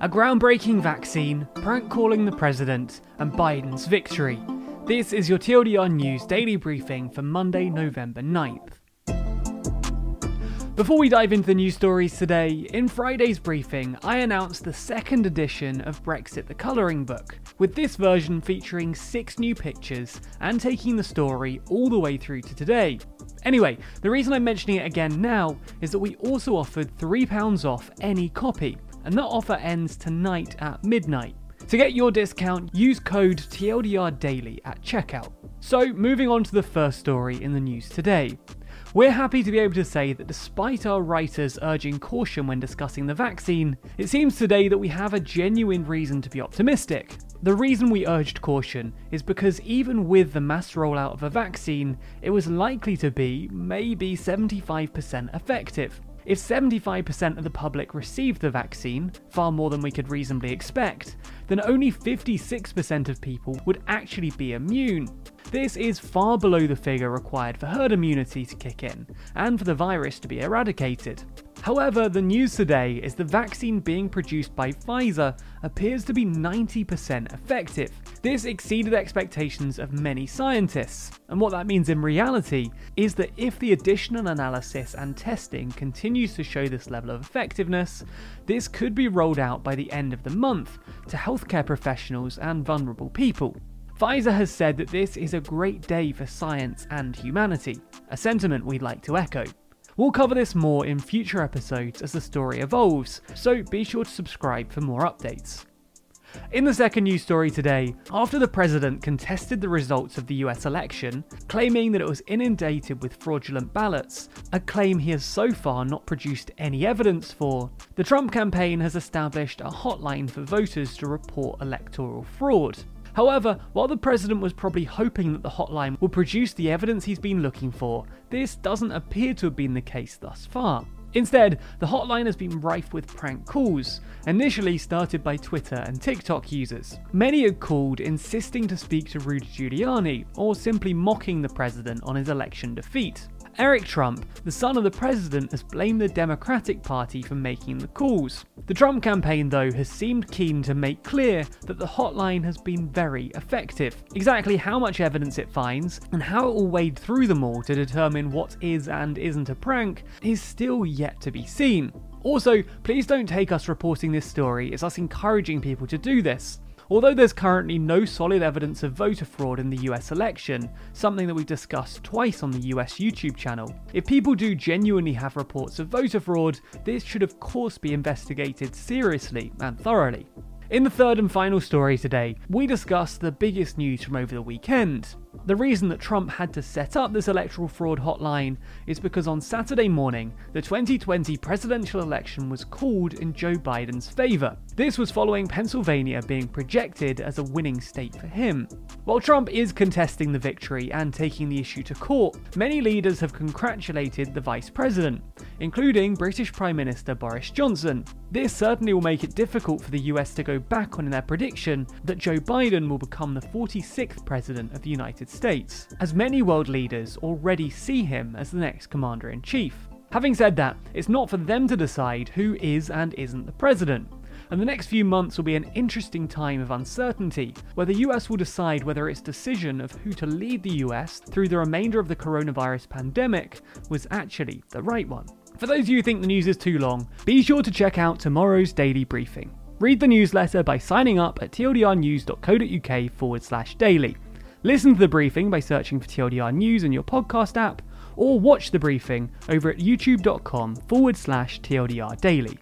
A groundbreaking vaccine, prank calling the president, and Biden's victory. This is your TLDR News daily briefing for Monday, November 9th. Before we dive into the news stories today, in Friday's briefing, I announced the second edition of Brexit the Colouring Book, with this version featuring six new pictures and taking the story all the way through to today. Anyway, the reason I'm mentioning it again now is that we also offered £3 off any copy, and that offer ends tonight at midnight. To get your discount, use code TLDR Daily at checkout. So, moving on to the first story in the news today. We're happy to be able to say that despite our writers urging caution when discussing the vaccine, it seems today that we have a genuine reason to be optimistic. The reason we urged caution is because even with the mass rollout of a vaccine, it was likely to be maybe 75% effective. If 75% of the public received the vaccine, far more than we could reasonably expect, then only 56% of people would actually be immune. This is far below the figure required for herd immunity to kick in, and for the virus to be eradicated. However, the news today is the vaccine being produced by Pfizer appears to be 90% effective. This exceeded expectations of many scientists, and what that means in reality is that if the additional analysis and testing continues to show this level of effectiveness, this could be rolled out by the end of the month to healthcare professionals and vulnerable people. Pfizer has said that this is a great day for science and humanity, a sentiment we'd like to echo. We'll cover this more in future episodes as the story evolves, so be sure to subscribe for more updates. In the second news story today, after the president contested the results of the US election, claiming that it was inundated with fraudulent ballots, a claim he has so far not produced any evidence for, the Trump campaign has established a hotline for voters to report electoral fraud. However, while the president was probably hoping that the hotline would produce the evidence he's been looking for, this doesn't appear to have been the case thus far. Instead, the hotline has been rife with prank calls, initially started by Twitter and TikTok users. Many had called insisting to speak to Rudy Giuliani, or simply mocking the president on his election defeat. Eric Trump, the son of the president, has blamed the Democratic Party for making the calls. The Trump campaign, though, has seemed keen to make clear that the hotline has been very effective. Exactly how much evidence it finds, and how it will wade through them all to determine what is and isn't a prank, is still yet to be seen. Also, please don't take us reporting this story as us encouraging people to do this. Although there's currently no solid evidence of voter fraud in the US election, something that we've discussed twice on the US YouTube channel, if people do genuinely have reports of voter fraud, this should of course be investigated seriously and thoroughly. In the third and final story today, we discuss the biggest news from over the weekend. The reason that Trump had to set up this electoral fraud hotline is because on Saturday morning, the 2020 presidential election was called in Joe Biden's favour. This was following Pennsylvania being projected as a winning state for him. While Trump is contesting the victory and taking the issue to court, many leaders have congratulated the vice president, including British Prime Minister Boris Johnson. This certainly will make it difficult for the US to go back on their prediction that Joe Biden will become the 46th president of the United States, as many world leaders already see him as the next commander in chief. Having said that, it's not for them to decide who is and isn't the president and the next few months will be an interesting time of uncertainty, where the US will decide whether its decision of who to lead the US through the remainder of the coronavirus pandemic was actually the right one. For those of you who think the news is too long, be sure to check out tomorrow's daily briefing. Read the newsletter by signing up at tldrnews.co.uk forward slash daily. Listen to the briefing by searching for TLDR News in your podcast app, or watch the briefing over at youtube.com forward slash TLDR daily.